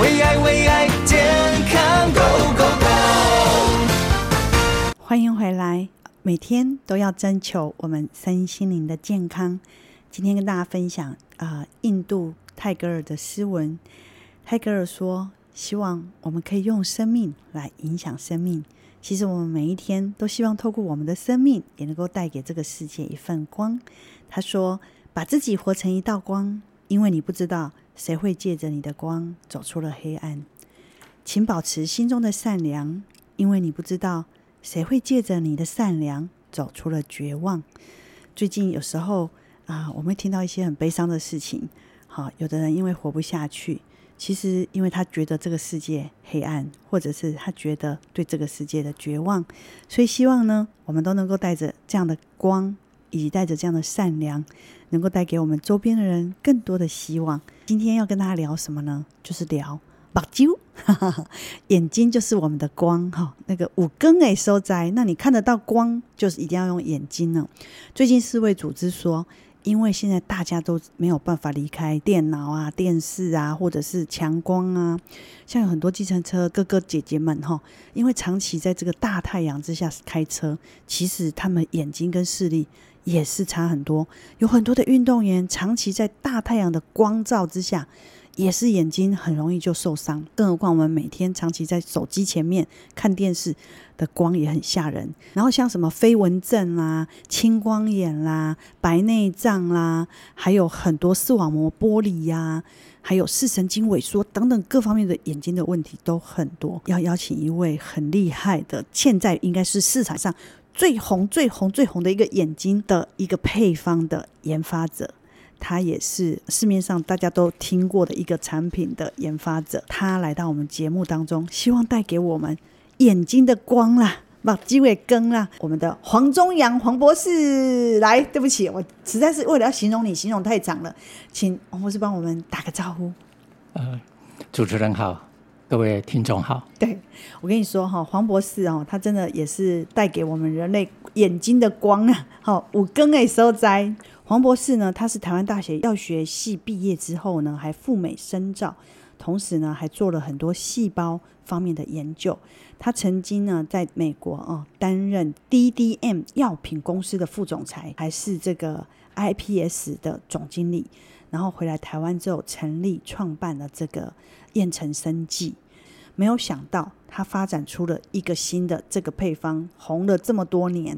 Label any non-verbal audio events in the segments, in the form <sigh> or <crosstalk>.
为爱为爱健康 Go Go Go！欢迎回来，每天都要征求我们身心灵的健康。今天跟大家分享啊、印度泰戈尔的诗文。泰戈尔说：“希望我们可以用生命来影响生命。其实我们每一天都希望透过我们的生命，也能够带给这个世界一份光。”他说：“把自己活成一道光，因为你不知道。”谁会借着你的光走出了黑暗？请保持心中的善良，因为你不知道谁会借着你的善良走出了绝望。最近有时候啊，我们会听到一些很悲伤的事情。好，有的人因为活不下去，其实因为他觉得这个世界黑暗，或者是他觉得对这个世界的绝望，所以希望呢，我们都能够带着这样的光。以及带着这样的善良，能够带给我们周边的人更多的希望。今天要跟大家聊什么呢？就是聊目睭，眼睛就是我们的光哈。那个五更诶收在，那你看得到光，就是一定要用眼睛呢。最近世卫组织说，因为现在大家都没有办法离开电脑啊、电视啊，或者是强光啊，像有很多计程车哥哥姐姐们哈，因为长期在这个大太阳之下开车，其实他们眼睛跟视力。也是差很多，有很多的运动员长期在大太阳的光照之下，也是眼睛很容易就受伤。更何况我们每天长期在手机前面看电视的光也很吓人。然后像什么飞蚊症啦、青光眼啦、白内障啦，还有很多视网膜剥离呀，还有视神经萎缩等等各方面的眼睛的问题都很多。要邀请一位很厉害的，现在应该是市场上。最红、最红、最红的一个眼睛的一个配方的研发者，他也是市面上大家都听过的一个产品的研发者。他来到我们节目当中，希望带给我们眼睛的光啦，把机会更啦。我们的黄忠阳黄博士来，对不起，我实在是为了要形容你，形容太长了，请黄博士帮我们打个招呼。呃，主持人好。各位听众好，对，我跟你说哈，黄博士哦，他真的也是带给我们人类眼睛的光啊。好，五更诶所在，黄博士呢，他是台湾大学药学系毕业之后呢，还赴美深造，同时呢，还做了很多细胞方面的研究。他曾经呢，在美国哦，担任 DDM 药品公司的副总裁，还是这个 IPS 的总经理。然后回来台湾之后，成立创办了这个彦臣生计。没有想到，他发展出了一个新的这个配方，红了这么多年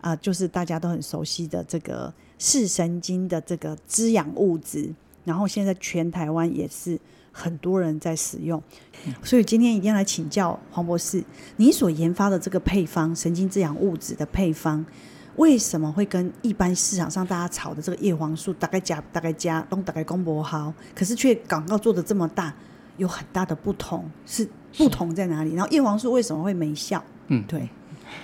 啊、呃，就是大家都很熟悉的这个视神经的这个滋养物质。然后现在全台湾也是很多人在使用，所以今天一定要来请教黄博士，你所研发的这个配方，神经滋养物质的配方。为什么会跟一般市场上大家炒的这个叶黄素大概加大概加都大概公博好，可是却广告做的这么大，有很大的不同，是不同在哪里？然后叶黄素为什么会没效？嗯，对，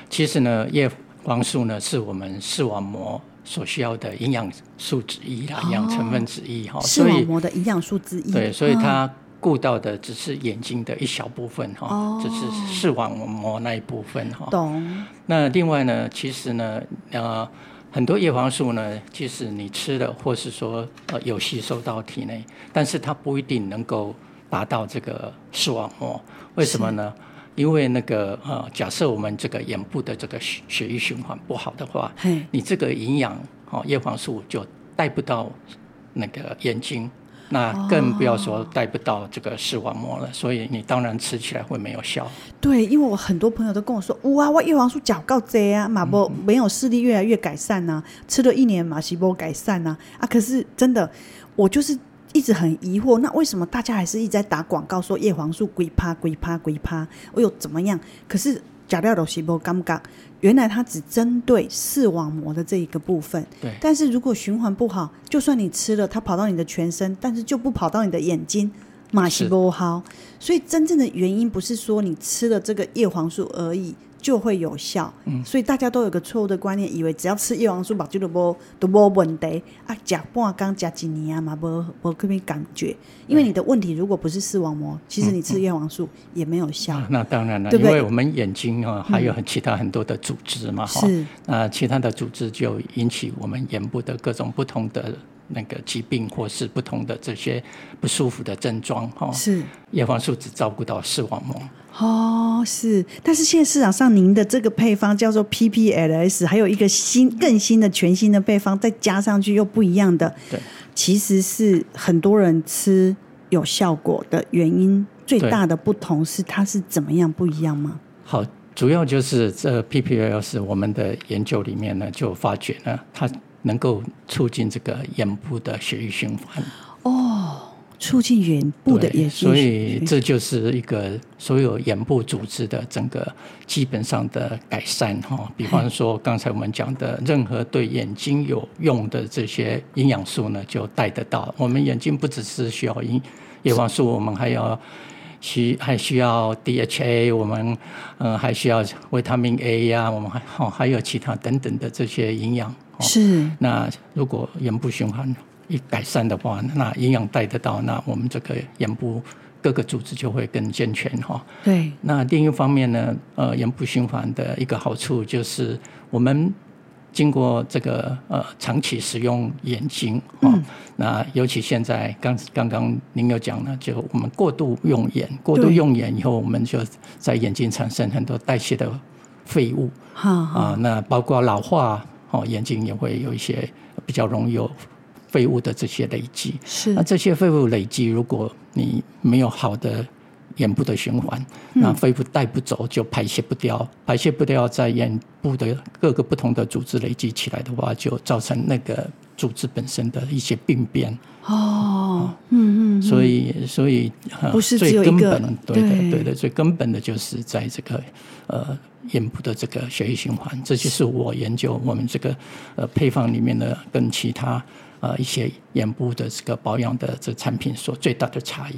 其实呢，叶黄素呢是我们视网膜所需要的营养素之一啦，营养成分之一哈，视网膜的营养素之一，对，所以它。哦顾到的只是眼睛的一小部分哈，哦、只是视网膜那一部分哈。懂。那另外呢，其实呢，呃，很多叶黄素呢，即使你吃了，或是说呃有吸收到体内，但是它不一定能够达到这个视网膜。为什么呢？因为那个呃，假设我们这个眼部的这个血血液循环不好的话，你这个营养哦叶黄素就带不到那个眼睛。那更不要说带不到这个视网膜了，哦、所以你当然吃起来会没有效。对，因为我很多朋友都跟我说，哇，我叶黄素脚够贼啊，马波没有视力越来越改善呐、啊，嗯、吃了一年马西波改善呐，啊，啊，可是真的，我就是一直很疑惑，那为什么大家还是一直在打广告说叶黄素龟趴龟趴龟趴，我又怎么样？可是假料都西波尴尬。原来它只针对视网膜的这一个部分，对。但是如果循环不好，就算你吃了，它跑到你的全身，但是就不跑到你的眼睛，马西波好。所以真正的原因不是说你吃了这个叶黄素而已。就会有效，嗯，所以大家都有个错误的观念，以为只要吃叶黄素，把就都无都无问题。啊，加半缸加几年啊嘛，无无特别感觉，因为你的问题如果不是视网膜，其实你吃叶黄素也没有效。那当然了，因为我们眼睛啊还有很其他很多的组织嘛，哈，是，那其他的组织就引起我们眼部的各种不同的那个疾病或是不同的这些不舒服的症状哈。是叶黄素只照顾到视网膜。哦，是，但是现在市场上您的这个配方叫做 PPLS，还有一个新更新的全新的配方，再加上去又不一样的。对，其实是很多人吃有效果的原因，最大的不同是它是怎么样不一样吗？好。主要就是这 PPLS，我们的研究里面呢，就发觉呢，它能够促进这个眼部的血液循环。哦，促进眼部的眼，所以这就是一个所有眼部组织的整个基本上的改善哈。比方说刚才我们讲的，任何对眼睛有用的这些营养素呢，就带得到。我们眼睛不只是需要营叶黄素，我们还要。需还需要 DHA，我们嗯还需要维他命 A 呀、啊，我们还哦还有其他等等的这些营养。是。那如果眼部循环一改善的话，那营养带得到，那我们这个眼部各个组织就会更健全哈。对。那另一方面呢，呃，眼部循环的一个好处就是我们。经过这个呃长期使用眼睛啊、哦嗯，那尤其现在刚刚刚您有讲呢，就我们过度用眼，过度用眼以后，我们就在眼睛产生很多代谢的废物啊、呃，那包括老化哦，眼睛也会有一些比较容易有废物的这些累积。是，那这些废物累积，如果你没有好的。眼部的循环，那肺部带不走，就排泄不掉，嗯，排泄不掉，在眼部的各个不同的组织累积起来的话，就造成那个组织本身的一些病变。哦，嗯嗯，所以所以不是最根本，对的对的，最根本的就是在这个呃眼部的这个血液循环，这就是我研究我们这个呃配方里面的跟其他。呃，一些眼部的这个保养的这产品所最大的差异。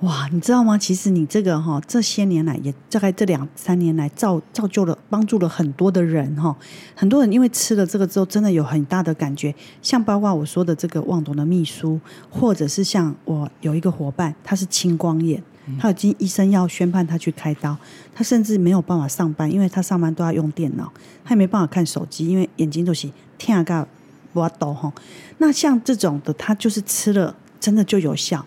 哇，你知道吗？其实你这个哈，这些年来也大概这两三年来造造就了帮助了很多的人哈。很多人因为吃了这个之后，真的有很大的感觉。像包括我说的这个望董的秘书，或者是像我有一个伙伴，他是青光眼，他已经医生要宣判他去开刀，他甚至没有办法上班，因为他上班都要用电脑，他也没办法看手机，因为眼睛都是天啊我懂哈，那像这种的，他就是吃了真的就有效。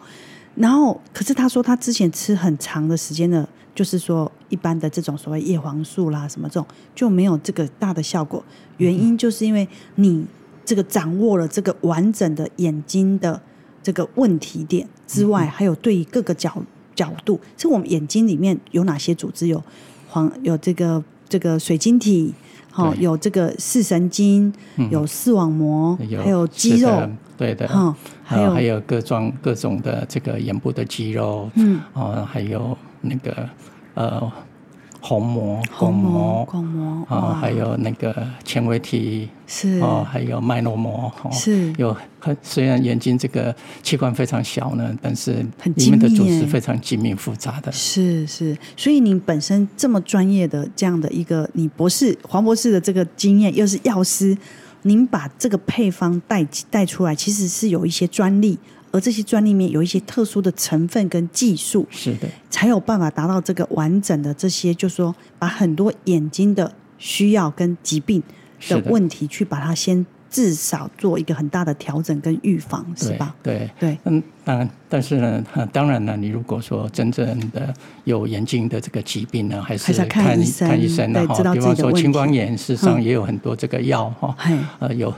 然后，可是他说他之前吃很长的时间的，就是说一般的这种所谓叶黄素啦什么这种就没有这个大的效果。原因就是因为你这个掌握了这个完整的眼睛的这个问题点之外，还有对于各个角角度，是我们眼睛里面有哪些组织？有黄有这个这个水晶体。好，有这个视神经，有视网膜，嗯、还有肌肉，对的，哈，还有还有各种各种的这个眼部的肌肉，嗯，哦，还有那个呃。虹膜、巩膜、巩膜啊，还有那个纤维体是哦，还有脉络膜是。有很虽然眼睛这个器官非常小呢，但是里面的组织非常精密复杂的。是是，所以您本身这么专业的这样的一个，你博士黄博士的这个经验，又是药师，您把这个配方带带出来，其实是有一些专利。而这些专利里面有一些特殊的成分跟技术，是的，才有办法达到这个完整的这些，就是说把很多眼睛的需要跟疾病的问题，去把它先至少做一个很大的调整跟预防，是吧？对。对，嗯，当然，但是呢，当然呢，你如果说真正的有眼睛的这个疾病呢，还是看看医生，看医生的哈，比方说青光眼，事实上也有很多这个药哈，有。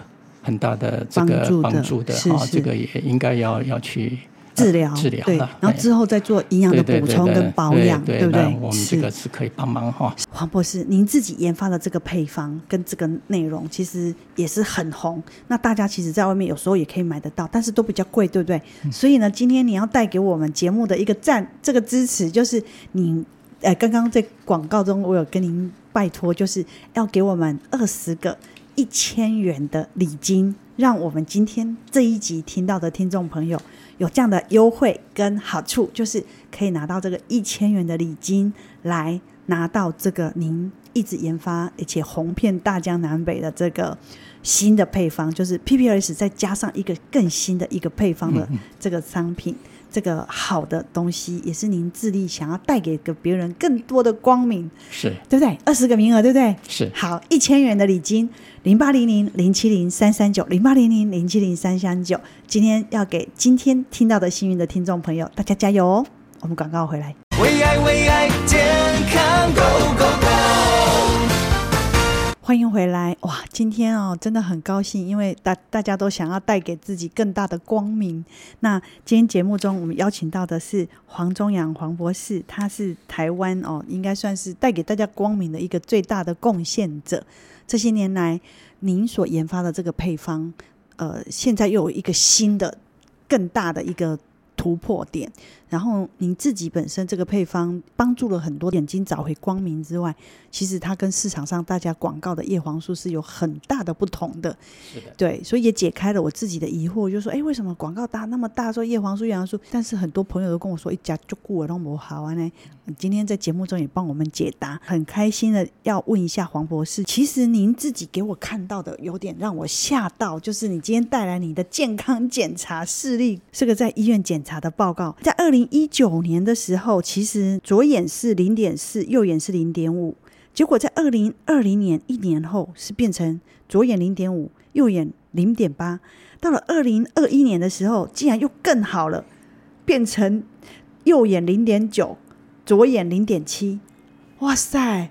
很大的这个帮助的啊，这个也应该要要去治疗治疗对，然后之后再做营养的补充跟保养，对不对？我们这个是可以帮忙哈。黄博士，您自己研发的这个配方跟这个内容，其实也是很红。那大家其实，在外面有时候也可以买得到，但是都比较贵，对不对？嗯、所以呢，今天你要带给我们节目的一个赞，这个支持，就是你呃，刚刚在广告中我有跟您拜托，就是要给我们二十个。一千元的礼金，让我们今天这一集听到的听众朋友有这样的优惠跟好处，就是可以拿到这个一千元的礼金，来拿到这个您一直研发而且红遍大江南北的这个新的配方，就是 PPLS 再加上一个更新的一个配方的这个商品。这个好的东西，也是您致力想要带给给别人更多的光明，是对不对？二十个名额，对不对？是好，一千元的礼金，零八零零零七零三三九，零八零零零七零三三九。今天要给今天听到的幸运的听众朋友，大家加油哦！我们广告回来，为爱为爱健康！欢迎回来哇！今天哦，真的很高兴，因为大大家都想要带给自己更大的光明。那今天节目中，我们邀请到的是黄中阳黄博士，他是台湾哦，应该算是带给大家光明的一个最大的贡献者。这些年来，您所研发的这个配方，呃，现在又有一个新的、更大的一个突破点。然后您自己本身这个配方帮助了很多眼睛找回光明之外，其实它跟市场上大家广告的叶黄素是有很大的不同的。是的，对，所以也解开了我自己的疑惑，就是说，哎，为什么广告打那么大说叶黄素、叶黄素，但是很多朋友都跟我说，一家就顾我都不好啊呢？今天在节目中也帮我们解答，很开心的要问一下黄博士，其实您自己给我看到的有点让我吓到，就是你今天带来你的健康检查视力，是个在医院检查的报告，在二零。一九年的时候，其实左眼是零点四，右眼是零点五。结果在二零二零年一年后，是变成左眼零点五，右眼零点八。到了二零二一年的时候，竟然又更好了，变成右眼零点九，左眼零点七。哇塞！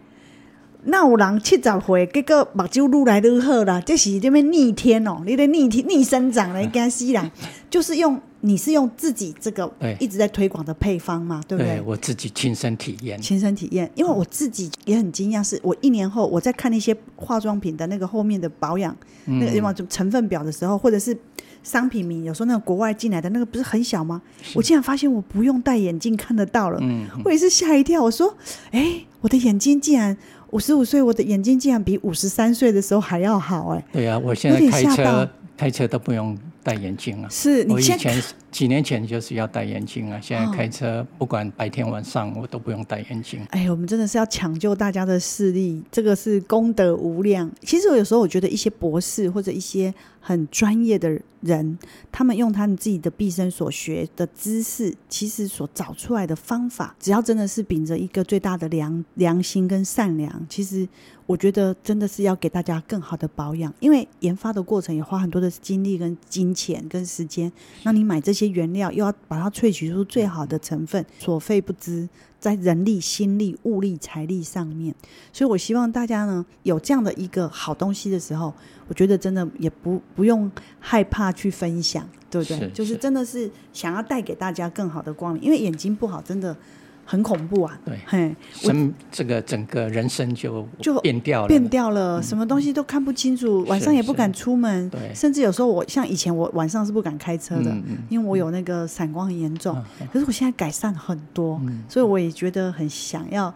那有人七十岁，结果目睭愈来愈好啦，这是这边逆天哦，你的逆天逆生长了，干死人，就是用。你是用自己这个一直在推广的配方嘛？对不对？对，我自己亲身体验。亲身体验，因为我自己也很惊讶，是我一年后我在看那些化妆品的那个后面的保养、嗯、那个什么成分表的时候，或者是商品名，有时候那个国外进来的那个不是很小吗？我竟然发现我不用戴眼镜看得到了。嗯，我也是吓一跳。我说：“哎，我的眼睛竟然五十五岁，我的眼睛竟然比五十三岁的时候还要好。”哎，对啊，我现在开车开车都不用。戴眼镜啊！是你我以前几年前就是要戴眼镜啊，现在开车不管白天晚上我都不用戴眼镜。哎，我们真的是要抢救大家的视力，这个是功德无量。其实我有时候我觉得一些博士或者一些很专业的人，他们用他们自己的毕生所学的知识，其实所找出来的方法，只要真的是秉着一个最大的良良心跟善良，其实。我觉得真的是要给大家更好的保养，因为研发的过程也花很多的精力、跟金钱、跟时间。那你买这些原料，又要把它萃取出最好的成分，所费不知，在人力、心力、物力、财力上面。所以我希望大家呢，有这样的一个好东西的时候，我觉得真的也不不用害怕去分享，对不对？是是就是真的是想要带给大家更好的光明，因为眼睛不好，真的。很恐怖啊！对，嘿，生这个整个人生就就变掉了，变掉了，什么东西都看不清楚，晚上也不敢出门，对，甚至有时候我像以前我晚上是不敢开车的，因为我有那个散光很严重。可是我现在改善很多，所以我也觉得很想要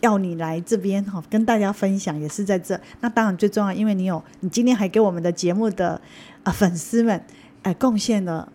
要你来这边哈，跟大家分享，也是在这。那当然最重要，因为你有你今天还给我们的节目的啊粉丝们哎贡献了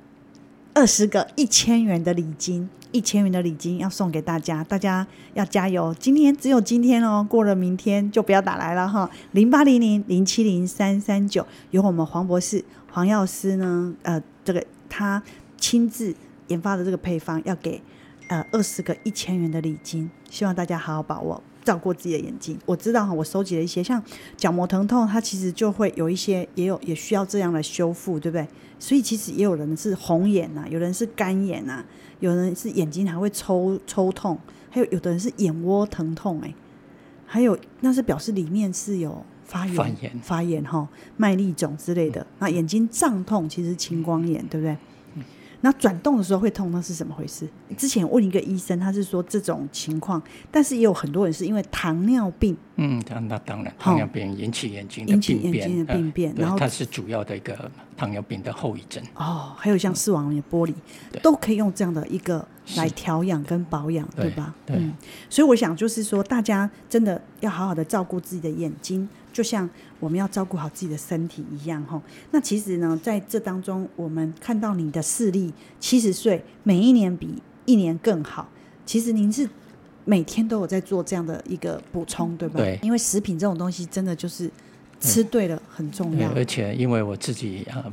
二十个一千元的礼金。一千元的礼金要送给大家，大家要加油！今天只有今天哦，过了明天就不要打来了哈。零八零零零七零三三九，由我们黄博士黄药师呢，呃，这个他亲自研发的这个配方，要给呃二十个一千元的礼金，希望大家好好把握，照顾自己的眼睛。我知道哈，我收集了一些，像角膜疼痛，它其实就会有一些，也有也需要这样的修复，对不对？所以其实也有人是红眼呐、啊，有人是干眼呐、啊。有人是眼睛还会抽抽痛，还有有的人是眼窝疼痛，哎，还有那是表示里面是有发炎、发炎、发炎哈，麦粒肿之类的。那眼睛胀痛其实是青光眼，对不对？那转动的时候会痛，那是怎么回事？之前问一个医生，他是说这种情况，但是也有很多人是因为糖尿病。嗯，那当然，糖尿病引起眼睛的病变，引起眼睛的病变，然后它是主要的一个糖尿病的后遗症。哦，还有像视网膜剥离，都可以用这样的一个来调养跟保养，对吧？对。嗯，所以我想就是说，大家真的要好好的照顾自己的眼睛。就像我们要照顾好自己的身体一样，吼。那其实呢，在这当中，我们看到你的视力七十岁，每一年比一年更好。其实您是每天都有在做这样的一个补充，对吧？对。因为食品这种东西，真的就是吃对了很重要。而且因为我自己啊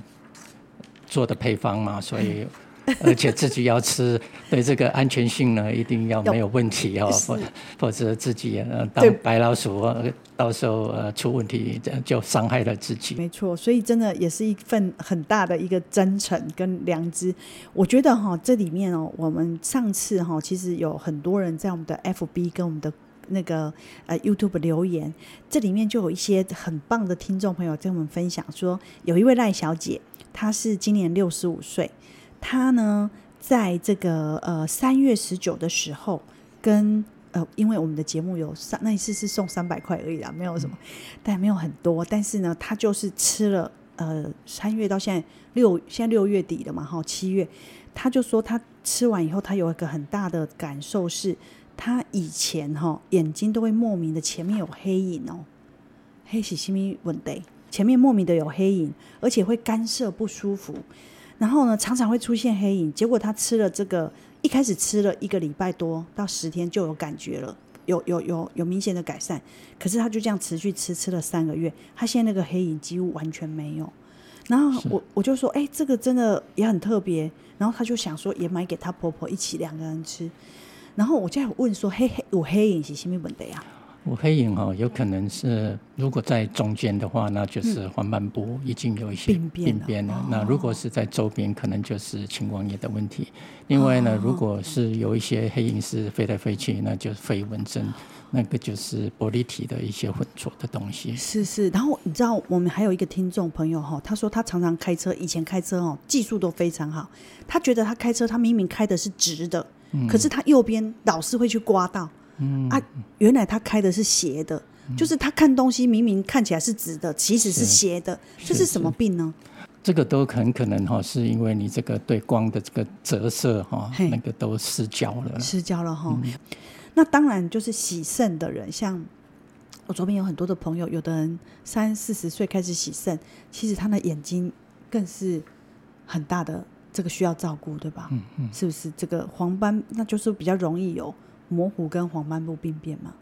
做的配方嘛，所以 <laughs> 而且自己要吃，对这个安全性呢，一定要没有问题哦，否否则自己呃当白老鼠，到时候呃出问题就伤害了自己。没错，所以真的也是一份很大的一个真诚跟良知。我觉得哈，这里面哦，我们上次哈，其实有很多人在我们的 FB 跟我们的那个呃 YouTube 留言，这里面就有一些很棒的听众朋友跟我们分享说，有一位赖小姐，她是今年六十五岁。他呢，在这个呃三月十九的时候，跟呃，因为我们的节目有三那一次是送三百块而已啦，没有什么，但没有很多。但是呢，他就是吃了呃三月到现在六，现在六月底了嘛，哈，七月，他就说他吃完以后，他有一个很大的感受是，他以前哈眼睛都会莫名的前面有黑影哦，黑是什么问题？前面莫名的有黑影，而且会干涩不舒服。然后呢，常常会出现黑影。结果他吃了这个，一开始吃了一个礼拜多到十天就有感觉了，有有有有明显的改善。可是他就这样持续吃，吃了三个月，他现在那个黑影几乎完全没有。然后我我就说，哎，这个真的也很特别。然后他就想说，也买给他婆婆一起两个人吃。然后我就问说，黑黑有黑影是什么问题呀？有黑影哈，有可能是如果在中间的话，那就是黄斑部已经有一些病变了。那如果是在周边，可能就是青光眼的问题。另外呢，如果是有一些黑影是飞来飞去，那就是飞蚊症，那个就是玻璃体的一些混浊的东西。是是，然后你知道我们还有一个听众朋友哈，他说他常常开车，以前开车哦技术都非常好，他觉得他开车他明明开的是直的，可是他右边老是会去刮到。嗯啊，原来他开的是斜的，嗯，就是他看东西明明看起来是直的，其实是斜的，是这是什么病呢？这个都很可能哈，是因为你这个对光的这个折射哈，那个都失焦了，失焦了哈，嗯。那当然就是洗肾的人，像我左边有很多的朋友，有的人三四十岁开始洗肾，其实他的眼睛更是很大的这个需要照顾，对吧？嗯嗯，是不是这个黄斑，那就是比较容易有。模糊跟黄斑部病变嘛，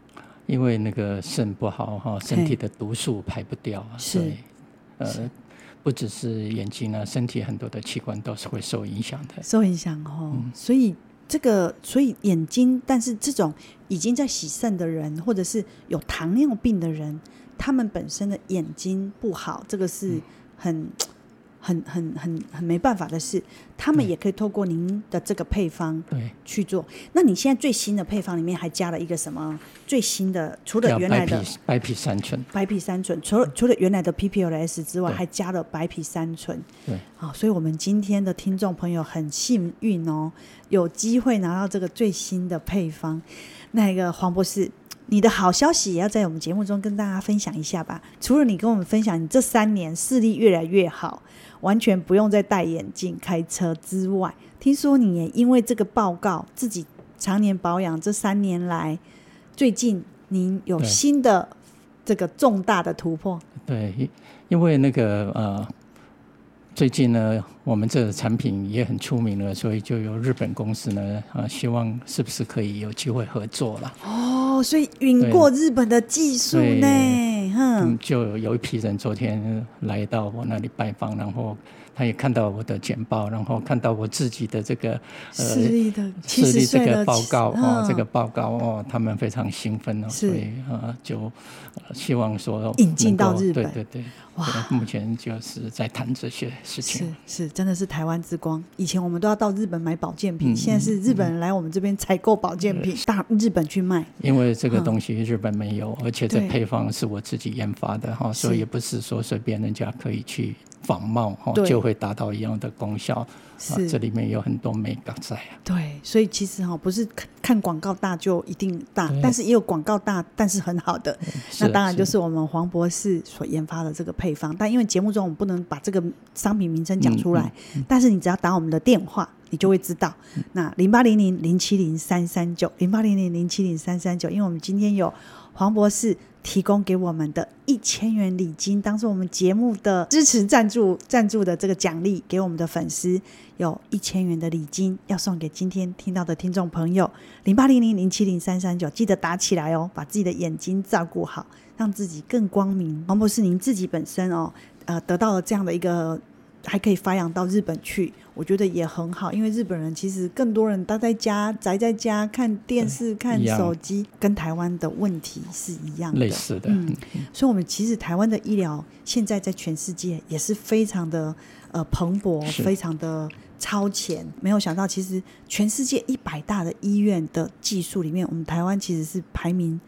因为那个肾不好哈，身体的毒素排不掉啊，所以呃，不只是眼睛啊，身体很多的器官都是会受影响的，受影响哦、嗯。所以这个，所以眼睛，但是这种已经在洗肾的人，或者是有糖尿病的人，他们本身的眼睛不好，这个是很。嗯很很很很没办法的事，他们也可以透过您的这个配方对去做。那你现在最新的配方里面还加了一个什么？最新的除了原来的白皮三醇，白皮三醇除了除了原来的 PPLS 之外，还加了白皮三醇。对，好，所以我们今天的听众朋友很幸运哦，有机会拿到这个最新的配方。那个黄博士，你的好消息也要在我们节目中跟大家分享一下吧。除了你跟我们分享你这三年视力越来越好。完全不用再戴眼镜开车之外，听说你也因为这个报告，自己常年保养，这三年来，最近您有新的这个重大的突破。对，因为那个呃，最近呢，我们这个产品也很出名了，所以就有日本公司呢啊、呃，希望是不是可以有机会合作了。哦，所以云过日本的技术呢？嗯，就有一批人昨天来到我那里拜访，然后他也看到我的简报，然后看到我自己的这个呃视力的视力这个报告哦，这个报告哦，他们非常兴奋哦，所以啊就希望说引进到日本，对对对，哇，目前就是在谈这些事情，是是真的是台湾之光。以前我们都要到日本买保健品，嗯、现在是日本人来我们这边采购保健品，到、嗯、日本去卖。因为这个东西日本没有，嗯、而且这配方是我自己研发的哈，所以也不是说随便人家可以去仿冒哈，就会达到一样的功效。是，啊、这里面有很多美感在啊。对，所以其实哈，不是看广告大就一定大，但是也有广告大但是很好的。那当然就是我们黄博士所研发的这个配方。但因为节目中我们不能把这个商品名称讲出来，嗯嗯嗯，但是你只要打我们的电话，你就会知道。嗯、那零八零零零七零三三九，零八零零零七零三三九，因为我们今天有黄博士。提供给我们的一千元礼金，当做我们节目的支持赞助赞助的这个奖励，给我们的粉丝有一千元的礼金，要送给今天听到的听众朋友，零八零零零七零三三九，记得打起来哦，把自己的眼睛照顾好，让自己更光明。黄博士，您自己本身哦，呃，得到了这样的一个还可以发扬到日本去，我觉得也很好。因为日本人其实更多人待在家，宅在家看电视、看手机，跟台湾的问题是一样的，类似的。嗯，所以，我们其实台湾的医疗现在在全世界也是非常的呃蓬勃，非常的超前。没有想到，其实全世界一百大的医院的技术里面，我们台湾其实是排名。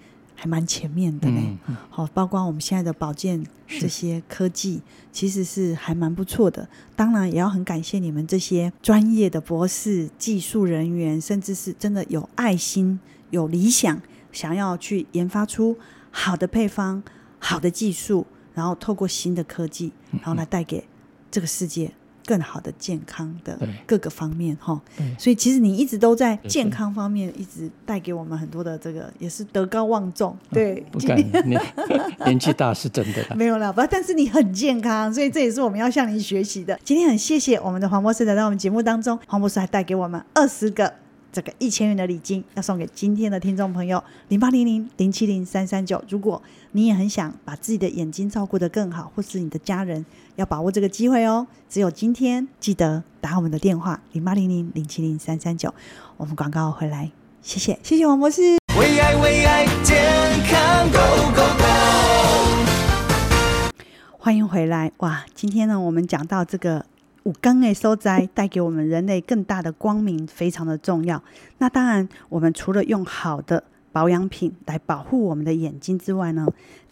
还蛮前面的呢，好、嗯，包括我们现在的保健这些科技，其实是还蛮不错的。当然，也要很感谢你们这些专业的博士、技术人员，甚至是真的有爱心、有理想，想要去研发出好的配方、好的技术，然后透过新的科技，然后来带给这个世界。更好的健康的各个方面哈，所以其实你一直都在健康方面一直带给我们很多的这个，也是德高望重。对，不敢年 <laughs> 年纪大是真的。没有了，不，但是你很健康，所以这也是我们要向你学习的。今天很谢谢我们的黄博士来到我们节目当中，黄博士还带给我们二十个。这个一千元的礼金要送给今天的听众朋友，零八零零零七零三三九。如果你也很想把自己的眼睛照顾得更好，或是你的家人，要把握这个机会哦。只有今天，记得打我们的电话零八零零零七零三三九。我们广告回来，谢谢，谢谢王博士。为爱为爱健康 Go Go Go！欢迎回来哇！今天呢，我们讲到这个。五更诶，收摘带给我们人类更大的光明，非常的重要。那当然，我们除了用好的保养品来保护我们的眼睛之外呢，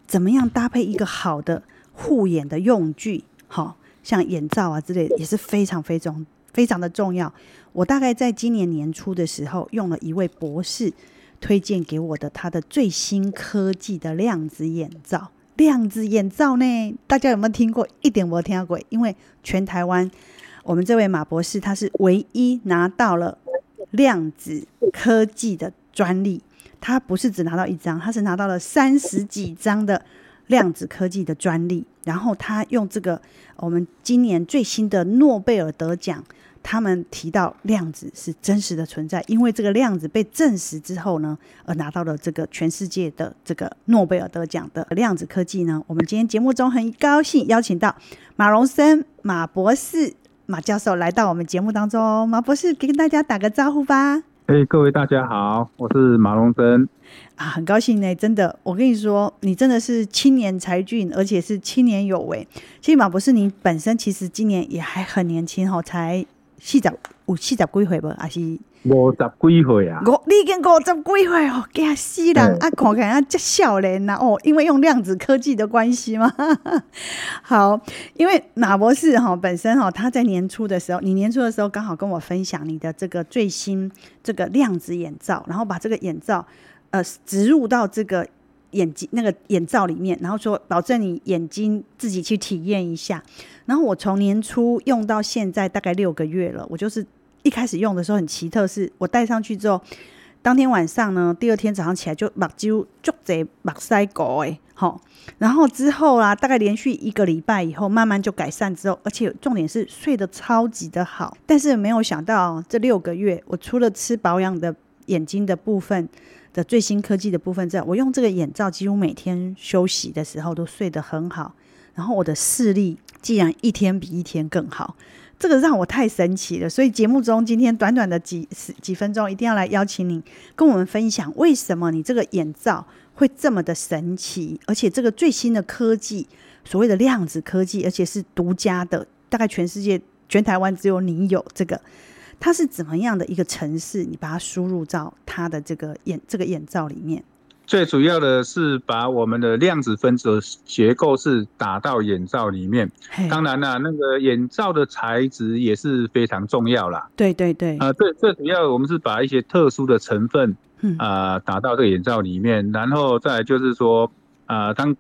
怎么样搭配一个好的护眼的用具？好像眼罩啊之类，也是非常非常非常的重要。我大概在今年年初的时候，用了一位博士推荐给我的他的最新科技的量子眼罩。量子眼罩呢？大家有没有听过？一点没听过。因为全台湾，我们这位马博士他是唯一拿到了量子科技的专利。他不是只拿到一张，他是拿到了三十几张的量子科技的专利。然后他用这个我们今年最新的诺贝尔得奖。他们提到量子是真实的存在，因为这个量子被证实之后呢，而拿到了这个全世界的这个诺贝尔得奖的量子科技呢。我们今天节目中很高兴邀请到马荣森马博士马教授来到我们节目当中。马博士，给跟大家打个招呼吧。哎、各位大家好，我是马荣森啊，很高兴呢，真的，我跟你说，你真的是青年才俊，而且是青年有为。其实马博士，你本身其实今年也还很年轻哦，才。四十有四十几岁不？还是五十几岁啊？五你已经五十几岁哦，惊死人！啊，看起来啊，这少年呐哦，因为用量子科技的关系嘛？<laughs> 好，因为马博士哈本身哈，他在年初的时候，你年初的时候刚好跟我分享你的这个最新这个量子眼罩，然后把这个眼罩呃植入到这个。眼睛那个眼罩里面，然后说保证你眼睛自己去体验一下。然后我从年初用到现在大概六个月了。我就是一开始用的时候很奇特，是我戴上去之后，当天晚上呢，第二天早上起来就目睭就贼目塞狗哎，好。然后之后啊，大概连续一个礼拜以后，慢慢就改善之后，而且重点是睡得超级的好。但是没有想到这六个月，我除了吃保养的眼睛的部分。的最新科技的部分，在我用这个眼罩，几乎每天休息的时候都睡得很好，然后我的视力竟然一天比一天更好，这个让我太神奇了。所以节目中今天短短的几十几分钟，一定要来邀请你跟我们分享，为什么你这个眼罩会这么的神奇，而且这个最新的科技，所谓的量子科技，而且是独家的，大概全世界全台湾只有你有这个。它是怎么样的一个程式？你把它输入到它的这个眼这个眼罩里面。最主要的是把我们的量子分子的结构是打到眼罩里面。当然啦，那个眼罩的材质也是非常重要啦。对对对。啊，最最主要我们是把一些特殊的成分啊打到这个眼罩里面，然后再就是说啊，当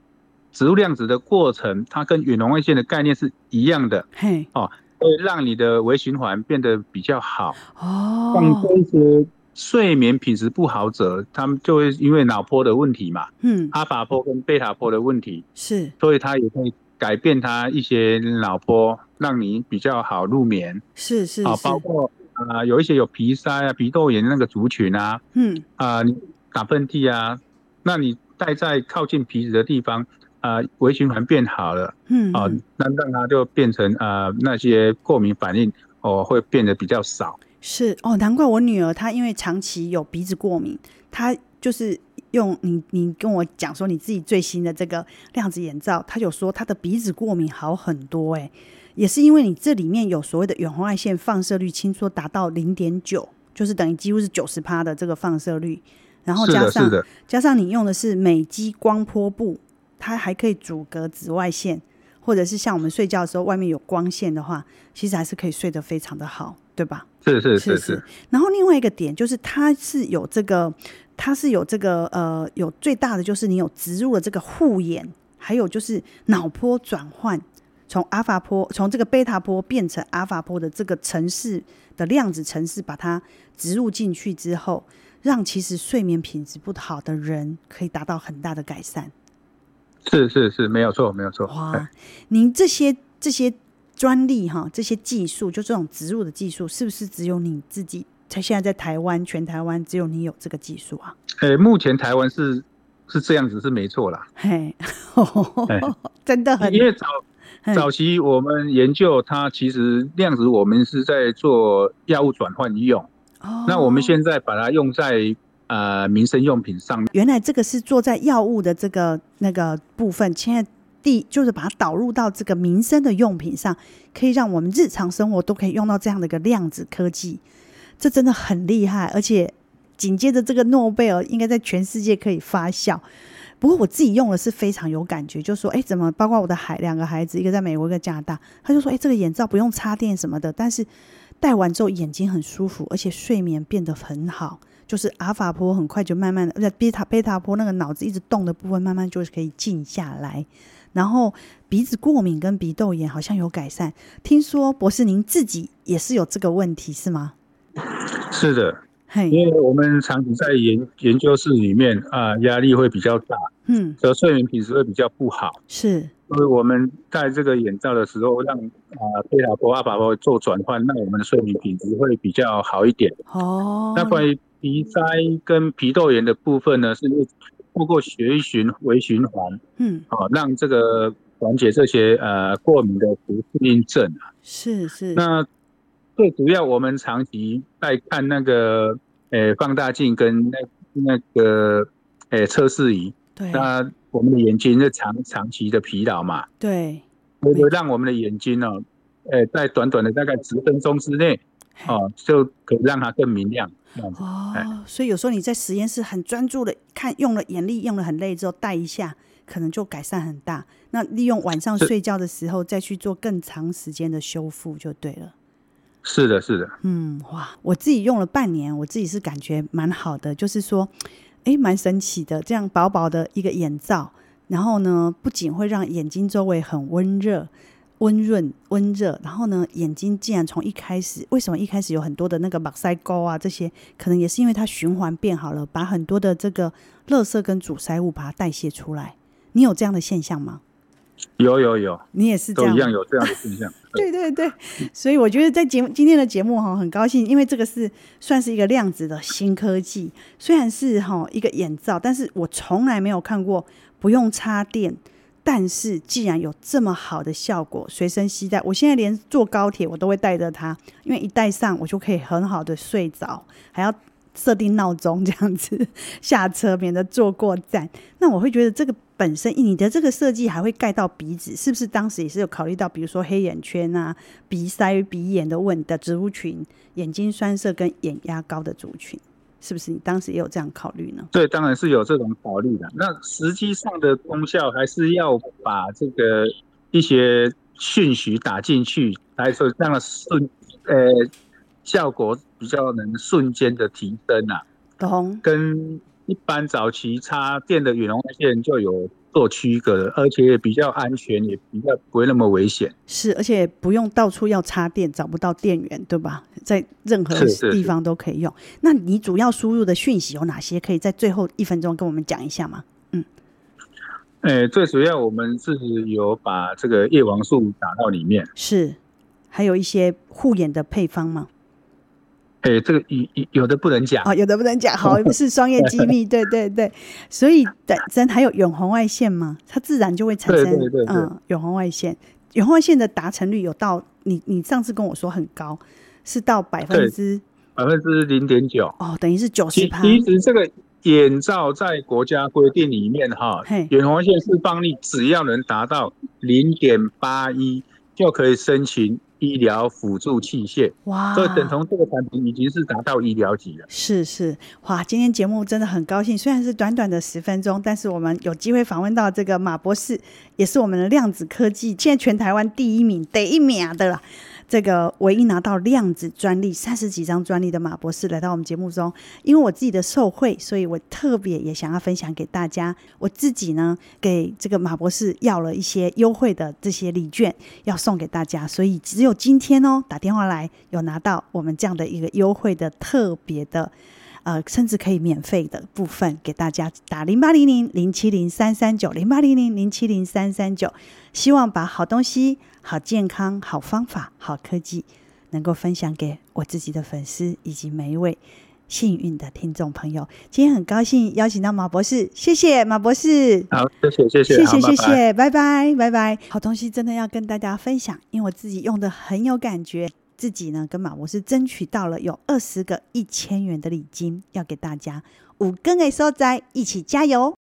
植入量子的过程，它跟远红外线的概念是一样的。嘿，哦。会让你的微循环变得比较好。哦，像这些睡眠品质不好者，他们就会因为脑波的问题嘛，嗯，阿法波跟贝塔波的问题是，所以他也会改变他一些脑波，让你比较好入眠。是是，啊，包括啊、呃，有一些有鼻塞啊、鼻窦炎那个族群啊，嗯，啊、呃，你打喷嚏啊，那你戴在靠近鼻子的地方。啊微循环变好了，嗯，啊，那让它就变成啊那些过敏反应哦会变得比较少。是哦，难怪我女儿她因为长期有鼻子过敏，她就是用你你跟我讲说你自己最新的这个量子眼罩，她有说她的鼻子过敏好很多哎，也是因为你这里面有所谓的远红外线放射率，轻说达到零点九，就是等于几乎是九十趴的这个放射率，然后加上加上你用的是美肌光波布，它还可以阻隔紫外线，或者是像我们睡觉的时候外面有光线的话，其实还是可以睡得非常的好，对吧？是是是是，然后另外一个点就是，它是有这个，它是有这个，呃，有最大的就是你有植入了这个护眼，还有就是脑波转换，从阿法波从这个贝塔波变成阿法波的这个城市的量子城市，把它植入进去之后，让其实睡眠品质不好的人可以达到很大的改善。是是是，没有错没有错。哇，您这些这些。专利哈，这些技术就这种植入的技术，是不是只有你自己？在现在在台湾，全台湾只有你有这个技术啊？诶、欸，目前台湾是是这样子，是没错啦。嘿，<laughs> 真的很。因为早早期我们研究它，其实量子我们是在做药物转换用。哦。那我们现在把它用在呃民生用品上面。原来这个是做在药物的这个那个部分，现在。第就是把它导入到这个民生的用品上，可以让我们日常生活都可以用到这样的一个量子科技，这真的很厉害。而且紧接着这个诺贝尔应该在全世界可以发酵。不过我自己用的是非常有感觉，就说哎，怎么包括我的孩两个孩子，一个在美国，一个加拿大，他就说哎，这个眼罩不用插电什么的，但是戴完之后眼睛很舒服，而且睡眠变得很好。就是阿法波很快就慢慢的，而且贝塔贝塔波那个脑子一直动的部分，慢慢就是可以静下来。然后鼻子过敏跟鼻窦炎好像有改善，听说博士您自己也是有这个问题是吗？是的，因为我们长期在研研究室里面啊，压力会比较大，嗯，所以睡眠品质会比较不好。是，所以我们戴这个眼罩的时候，让啊贝塔波、阿法波做转换，那我们的睡眠品质会比较好一点。哦，那关于鼻塞跟鼻窦炎的部分呢，是。透过血液循微循环，嗯，好，让这个缓解这些呃过敏的不适应症啊。是是。那最主要，我们长期在看那个呃放大镜跟那那个呃测试仪，对。那我们的眼睛是长长期的疲劳嘛？对。会让我们的眼睛呢，呃，在短短的大概十分钟之内，哦，就可以让它更明亮。哦，所以有时候你在实验室很专注的看，用了眼力用了很累之后，戴一下可能就改善很大。那利用晚上睡觉的时候再去做更长时间的修复就对了。是的，是的。嗯，哇，我自己用了半年，我自己是感觉蛮好的，就是说，哎，蛮神奇的，这样薄薄的一个眼罩，然后呢，不仅会让眼睛周围很温热。温润、温热，然后呢，眼睛竟然从一开始，为什么一开始有很多的那个马塞沟啊？这些可能也是因为它循环变好了，把很多的这个垃圾跟阻塞物把它代谢出来。你有这样的现象吗？有有有，你也是这样，都一样有这样的现象。对对对，所以我觉得在节目今天的节目哈，很高兴，因为这个是算是一个量子的新科技，虽然是哈一个眼罩，但是我从来没有看过不用插电。但是，既然有这么好的效果，随身携带，我现在连坐高铁我都会带着它，因为一戴上我就可以很好的睡着，还要设定闹钟这样子下车，免得坐过站。那我会觉得这个本身你的这个设计还会盖到鼻子，是不是？当时也是有考虑到，比如说黑眼圈啊、鼻塞、鼻炎的问的植物群，眼睛酸涩跟眼压高的族群。是不是你当时也有这样考虑呢？对，当然是有这种考虑的。那实际上的功效还是要把这个一些讯息打进去，来说这样的瞬，呃，效果比较能瞬间的提升啊。懂。跟一般早期插电的远红外线就有。做区隔的，而且也比较安全，也比较不会那么危险。是，而且不用到处要插电，找不到电源，对吧？在任何地方都可以用。是是是。那你主要输入的讯息有哪些？可以在最后一分钟跟我们讲一下吗？嗯。诶、欸，最主要我们是有把这个叶黄素打到里面。是，还有一些护眼的配方吗？哎、欸，这个有有的不能讲哦，有的不能讲，好，不是商业机密，<laughs> 对对对。所以本身还有远红外线嘛，它自然就会产生对对对对嗯远红外线。远红外线的达成率有到你你上次跟我说很高，是到百分之百分之零点九哦，等于是九十趴。其实这个眼罩在国家规定里面哈，远红外线释放率只要能达到零点八一就可以申请。医疗辅助器械，哇！所以等同这个产品已经是达到医疗级了。是是，哇！今天节目真的很高兴，虽然是短短的十分钟，但是我们有机会访问到这个马博士，也是我们的量子科技现在全台湾第一名、第一名的啦。这个唯一拿到量子专利三十几张专利的马博士来到我们节目中，因为我自己的受惠，所以我特别也想要分享给大家。我自己呢，给这个马博士要了一些优惠的这些礼券，要送给大家，所以只有今天哦，打电话来有拿到我们这样的一个优惠的特别的。呃，甚至可以免费的部分给大家打零八零零零七零三三九零八零零零七零三三九，希望把好东西、好健康、好方法、好科技，能够分享给我自己的粉丝以及每一位幸运的听众朋友。今天很高兴邀请到马博士，谢谢马博士。好，谢谢谢谢，谢谢谢谢，拜拜拜拜。好东西真的要跟大家分享，因为我自己用的很有感觉。自己呢，跟马博士争取到了有二十个一千元的礼金，要给大家五根的收在，一起加油。